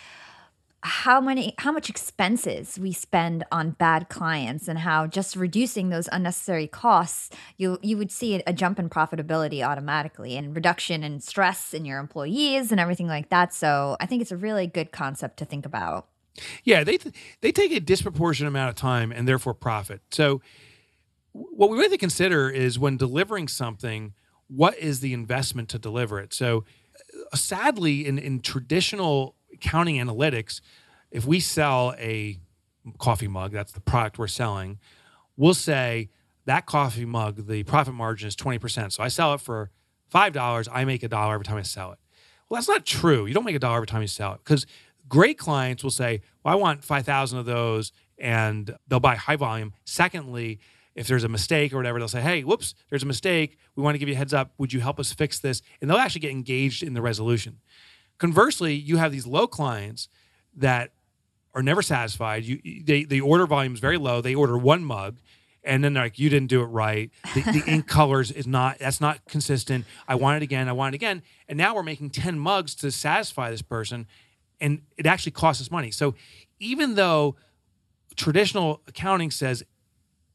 Speaker 3: how many how much expenses we spend on bad clients and how just reducing those unnecessary costs you you would see a jump in profitability automatically and reduction in stress in your employees and everything like that. So i think it's a really good concept to think about.
Speaker 2: Yeah they they take a disproportionate amount of time and therefore profit. So what we really consider is when delivering something what is the investment to deliver it? So uh, sadly in in traditional accounting analytics, if we sell a coffee mug, that's the product we're selling, we'll say that coffee mug, the profit margin is 20%. So I sell it for $5, I make a dollar every time I sell it. Well, that's not true. You don't make a dollar every time you sell it because great clients will say, well, I want 5,000 of those and they'll buy high volume. Secondly, if there's a mistake or whatever, they'll say, hey, whoops, there's a mistake. We want to give you a heads up. Would you help us fix this? And they'll actually get engaged in the resolution. Conversely, you have these low clients that are never satisfied. You they the order volume is very low. They order one mug, and then they're like, "You didn't do it right. The, the ink colors is not that's not consistent. I want it again. I want it again." And now we're making ten mugs to satisfy this person, and it actually costs us money. So even though traditional accounting says,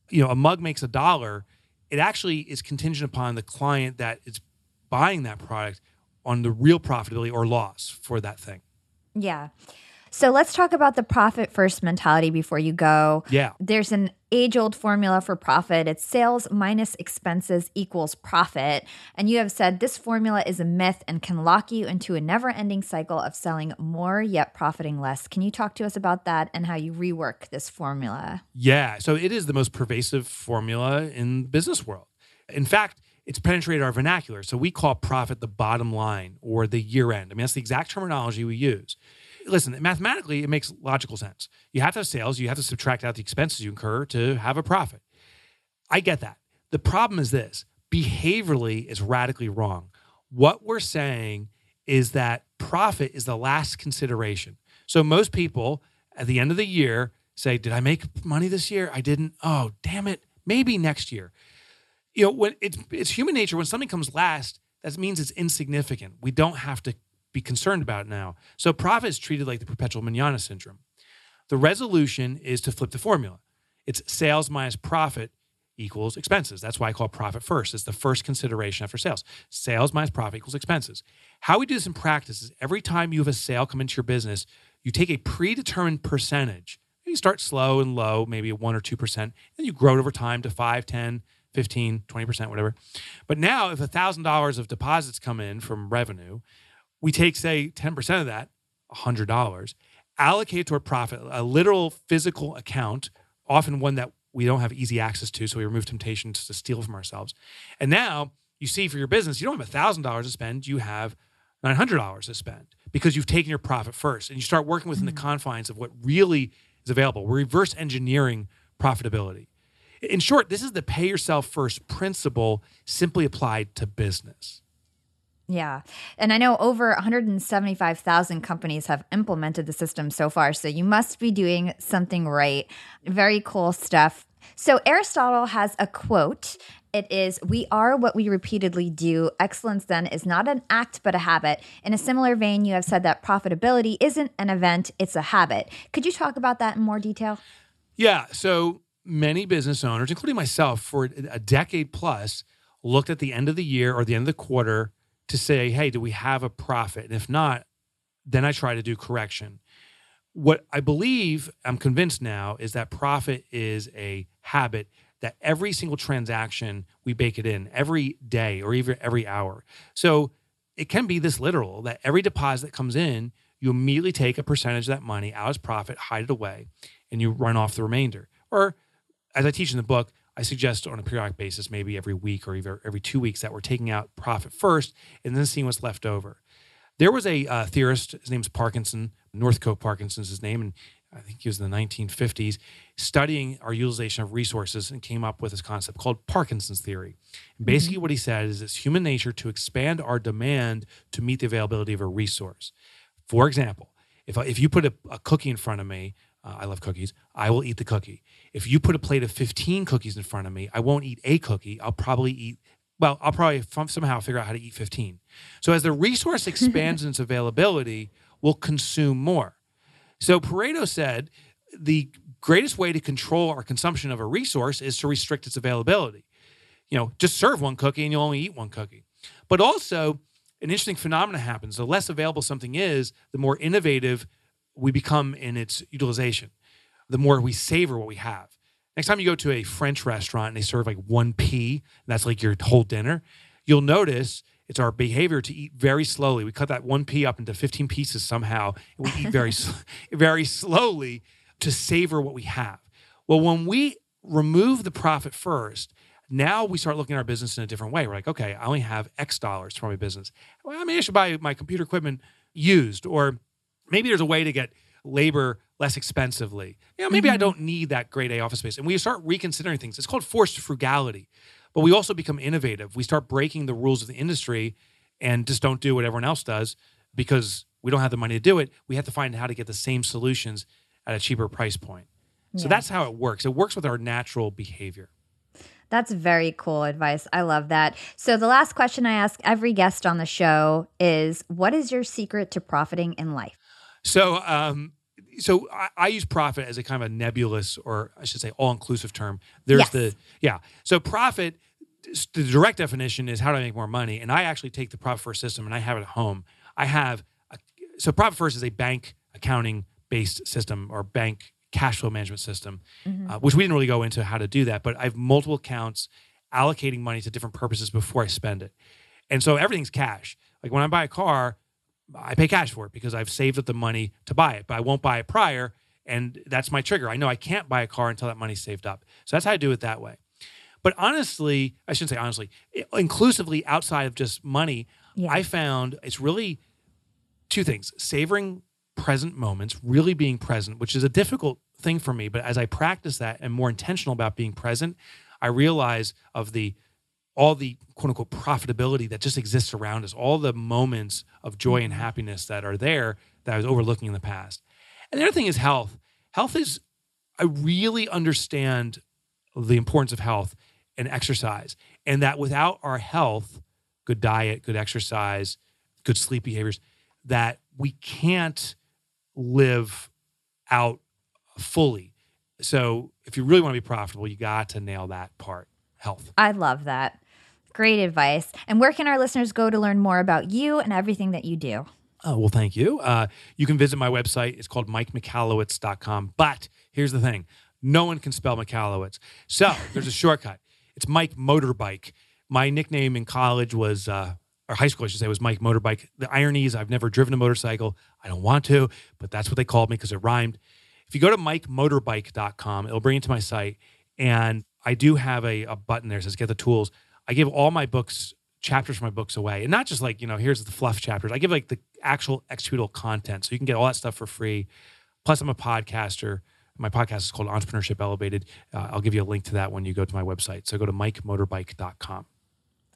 Speaker 2: you know, a mug makes a dollar, it actually is contingent upon the client that is buying that product on the real profitability or loss for that thing.
Speaker 3: Yeah. So let's talk about the profit first mentality before you go.
Speaker 2: Yeah.
Speaker 3: There's an age old formula for profit. It's sales minus expenses equals profit. And you have said this formula is a myth and can lock you into a never ending cycle of selling more yet profiting less. Can you talk to us about that and how you rework this formula?
Speaker 2: Yeah. So it is the most pervasive formula in the business world. In fact, it's penetrated our vernacular. So we call profit the bottom line or the year end. I mean, that's the exact terminology we use. listen, mathematically, it makes logical sense. You have to have sales, you have to subtract out the expenses you incur to have a profit. I get that. The problem is this behaviorally is radically wrong. What we're saying is that profit is the last consideration. So most people at the end of the year say, Did I make money this year? I didn't. Oh, damn it. Maybe next year. You know, when it's it's human nature, when something comes last, that means it's insignificant. We don't have to be concerned about now. So profit is treated like the perpetual manana syndrome. The resolution is to flip the formula. It's sales minus profit equals expenses. That's why I call profit first. It's the first consideration after sales. Sales minus profit equals expenses. How we do this in practice is every time you have a sale come into your business, you take a predetermined percentage. You start slow and low, maybe a 1 or 2%, then you grow it over time to 5, 10, 15, 20%, whatever. But now if $1,000 of deposits come in from revenue, we take, say, 10% of that, $100, allocate toward profit, a literal physical account, often one that we don't have easy access to. So we remove temptations to steal from ourselves. And now you see for your business, you don't have $1,000 to spend, you have $900 to spend because you've taken your profit first and you start working within mm-hmm. the confines of what really is available. We're reverse engineering profitability. In short, this is the pay yourself first principle simply applied to business.
Speaker 3: Yeah. And I know over 175,000 companies have implemented the system so far. So you must be doing something right. Very cool stuff. So Aristotle has a quote. It is, We are what we repeatedly do. Excellence then is not an act, but a habit. In a similar vein, you have said that profitability isn't an event, it's a habit. Could you talk about that in more detail?
Speaker 2: Yeah. So many business owners, including myself, for a decade plus, looked at the end of the year or the end of the quarter to say, hey, do we have a profit? And if not, then I try to do correction. What I believe, I'm convinced now, is that profit is a habit that every single transaction we bake it in every day or even every hour. So it can be this literal that every deposit that comes in, you immediately take a percentage of that money out as profit, hide it away, and you run off the remainder. Or as I teach in the book, I suggest on a periodic basis, maybe every week or even every two weeks, that we're taking out profit first and then seeing what's left over. There was a uh, theorist, his name's Parkinson, Northcote Parkinson's his name, and I think he was in the 1950s, studying our utilization of resources and came up with this concept called Parkinson's theory. And basically, mm-hmm. what he said is it's human nature to expand our demand to meet the availability of a resource. For example, if, if you put a, a cookie in front of me, uh, I love cookies. I will eat the cookie. If you put a plate of 15 cookies in front of me, I won't eat a cookie. I'll probably eat, well, I'll probably somehow figure out how to eat 15. So as the resource expands in its availability, we'll consume more. So Pareto said the greatest way to control our consumption of a resource is to restrict its availability. You know, just serve one cookie and you'll only eat one cookie. But also, an interesting phenomenon happens. The less available something is, the more innovative we become in its utilization, the more we savor what we have. Next time you go to a French restaurant and they serve like one pea, and that's like your whole dinner, you'll notice it's our behavior to eat very slowly. We cut that one pea up into 15 pieces somehow, and we eat very, very slowly to savor what we have. Well, when we remove the profit first, now we start looking at our business in a different way. We're like, okay, I only have X dollars for my business. Well, mean, I should buy my computer equipment used, or maybe there's a way to get labor less expensively. You know, maybe mm-hmm. I don't need that grade A office space. And we start reconsidering things. It's called forced frugality. But we also become innovative. We start breaking the rules of the industry and just don't do what everyone else does because we don't have the money to do it. We have to find how to get the same solutions at a cheaper price point. So yeah. that's how it works. It works with our natural behavior.
Speaker 3: That's very cool advice. I love that. So, the last question I ask every guest on the show is What is your secret to profiting in life?
Speaker 2: So, um, so I, I, use profit as a kind of a nebulous, or I should say, all-inclusive term. There's yes. the yeah. So profit, the direct definition is how do I make more money, and I actually take the profit first system and I have it at home. I have a, so profit first is a bank accounting based system or bank cash flow management system, mm-hmm. uh, which we didn't really go into how to do that, but I have multiple accounts allocating money to different purposes before I spend it, and so everything's cash. Like when I buy a car, I pay cash for it because I've saved up the money to buy it, but I won't buy it prior. And that's my trigger. I know I can't buy a car until that money's saved up. So that's how I do it that way. But honestly, I shouldn't say honestly, inclusively outside of just money, yeah. I found it's really two things savoring present moments, really being present, which is a difficult thing for me. But as I practice that and more intentional about being present, I realize of the all the quote unquote profitability that just exists around us, all the moments of joy and mm-hmm. happiness that are there that I was overlooking in the past. And the other thing is health. Health is, I really understand the importance of health and exercise, and that without our health, good diet, good exercise, good sleep behaviors, that we can't live out fully. So if you really want to be profitable, you got to nail that part health.
Speaker 3: I love that. Great advice. And where can our listeners go to learn more about you and everything that you do?
Speaker 2: Oh, well, thank you. Uh, you can visit my website. It's called mikemichalowicz.com. But here's the thing no one can spell Michalowicz. So there's a shortcut. It's Mike Motorbike. My nickname in college was, uh, or high school, I should say, was Mike Motorbike. The irony is I've never driven a motorcycle. I don't want to, but that's what they called me because it rhymed. If you go to mikemotorbike.com, it'll bring you to my site. And I do have a, a button there that says get the tools. I give all my books, chapters from my books away. And not just like, you know, here's the fluff chapters. I give like the actual executable content. So you can get all that stuff for free. Plus, I'm a podcaster. My podcast is called Entrepreneurship Elevated. Uh, I'll give you a link to that when you go to my website. So go to mikemotorbike.com.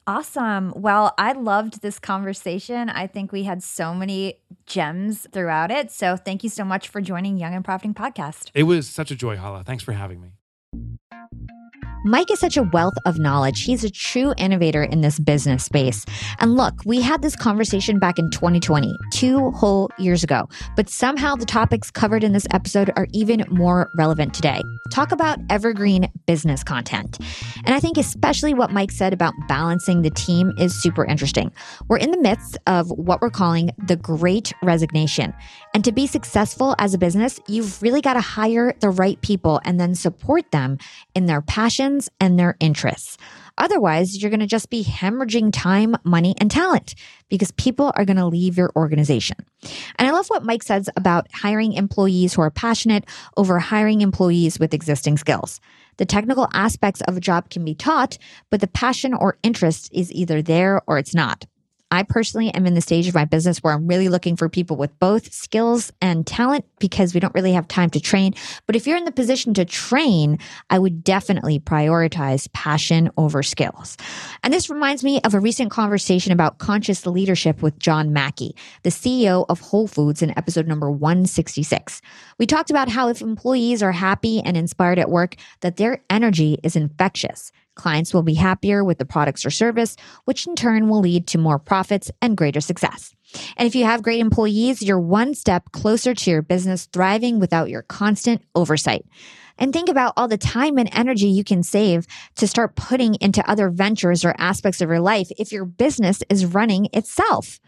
Speaker 3: Awesome. Well, I loved this conversation. I think we had so many gems throughout it. So thank you so much for joining Young and Profiting Podcast.
Speaker 2: It was such a joy, Hala. Thanks for having me.
Speaker 1: Mike is such a wealth of knowledge. He's a true innovator in this business space. And look, we had this conversation back in 2020, two whole years ago, but somehow the topics covered in this episode are even more relevant today. Talk about evergreen business content. And I think especially what Mike said about balancing the team is super interesting. We're in the midst of what we're calling the great resignation. And to be successful as a business, you've really got to hire the right people and then support them in their passions and their interests. Otherwise, you're going to just be hemorrhaging time, money, and talent because people are going to leave your organization. And I love what Mike says about hiring employees who are passionate over hiring employees with existing skills. The technical aspects of a job can be taught, but the passion or interest is either there or it's not. I personally am in the stage of my business where I'm really looking for people with both skills and talent because we don't really have time to train. But if you're in the position to train, I would definitely prioritize passion over skills. And this reminds me of a recent conversation about conscious leadership with John Mackey, the CEO of Whole Foods in episode number 166. We talked about how if employees are happy and inspired at work, that their energy is infectious. Clients will be happier with the products or service, which in turn will lead to more profits and greater success. And if you have great employees, you're one step closer to your business thriving without your constant oversight. And think about all the time and energy you can save to start putting into other ventures or aspects of your life if your business is running itself.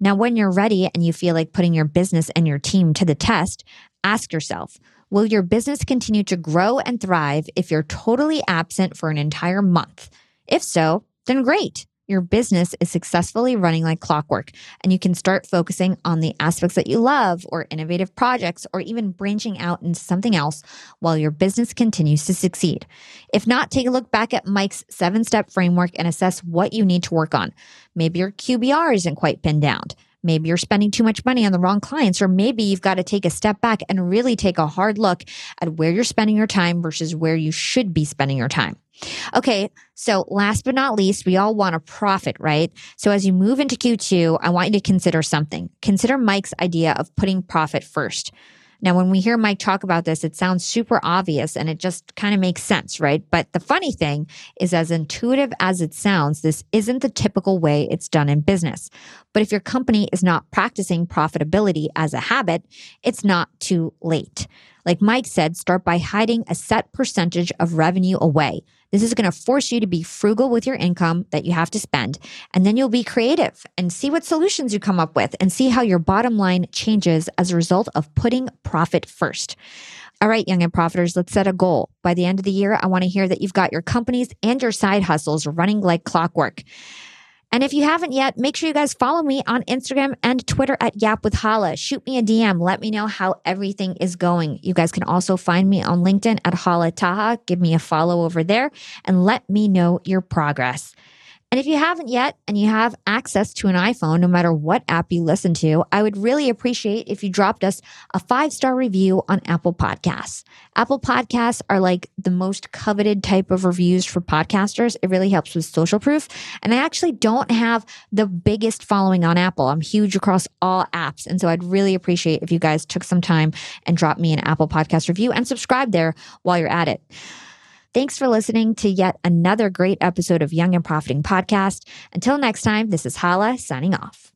Speaker 1: Now, when you're ready and you feel like putting your business and your team to the test, ask yourself, Will your business continue to grow and thrive if you're totally absent for an entire month? If so, then great. Your business is successfully running like clockwork, and you can start focusing on the aspects that you love, or innovative projects, or even branching out into something else while your business continues to succeed. If not, take a look back at Mike's seven step framework and assess what you need to work on. Maybe your QBR isn't quite pinned down. Maybe you're spending too much money on the wrong clients, or maybe you've got to take a step back and really take a hard look at where you're spending your time versus where you should be spending your time. Okay, so last but not least, we all want a profit, right? So as you move into Q2, I want you to consider something. Consider Mike's idea of putting profit first. Now, when we hear Mike talk about this, it sounds super obvious and it just kind of makes sense, right? But the funny thing is, as intuitive as it sounds, this isn't the typical way it's done in business. But if your company is not practicing profitability as a habit, it's not too late. Like Mike said, start by hiding a set percentage of revenue away. This is going to force you to be frugal with your income that you have to spend. And then you'll be creative and see what solutions you come up with and see how your bottom line changes as a result of putting profit first. All right, young and profiters, let's set a goal. By the end of the year, I want to hear that you've got your companies and your side hustles running like clockwork. And if you haven't yet, make sure you guys follow me on Instagram and Twitter at Yap with Hala. Shoot me a DM. Let me know how everything is going. You guys can also find me on LinkedIn at Hala Taha. Give me a follow over there and let me know your progress. And if you haven't yet and you have access to an iPhone, no matter what app you listen to, I would really appreciate if you dropped us a five star review on Apple Podcasts. Apple Podcasts are like the most coveted type of reviews for podcasters. It really helps with social proof. And I actually don't have the biggest following on Apple. I'm huge across all apps. And so I'd really appreciate if you guys took some time and dropped me an Apple Podcast review and subscribe there while you're at it. Thanks for listening to yet another great episode of Young and Profiting Podcast. Until next time, this is Hala signing off.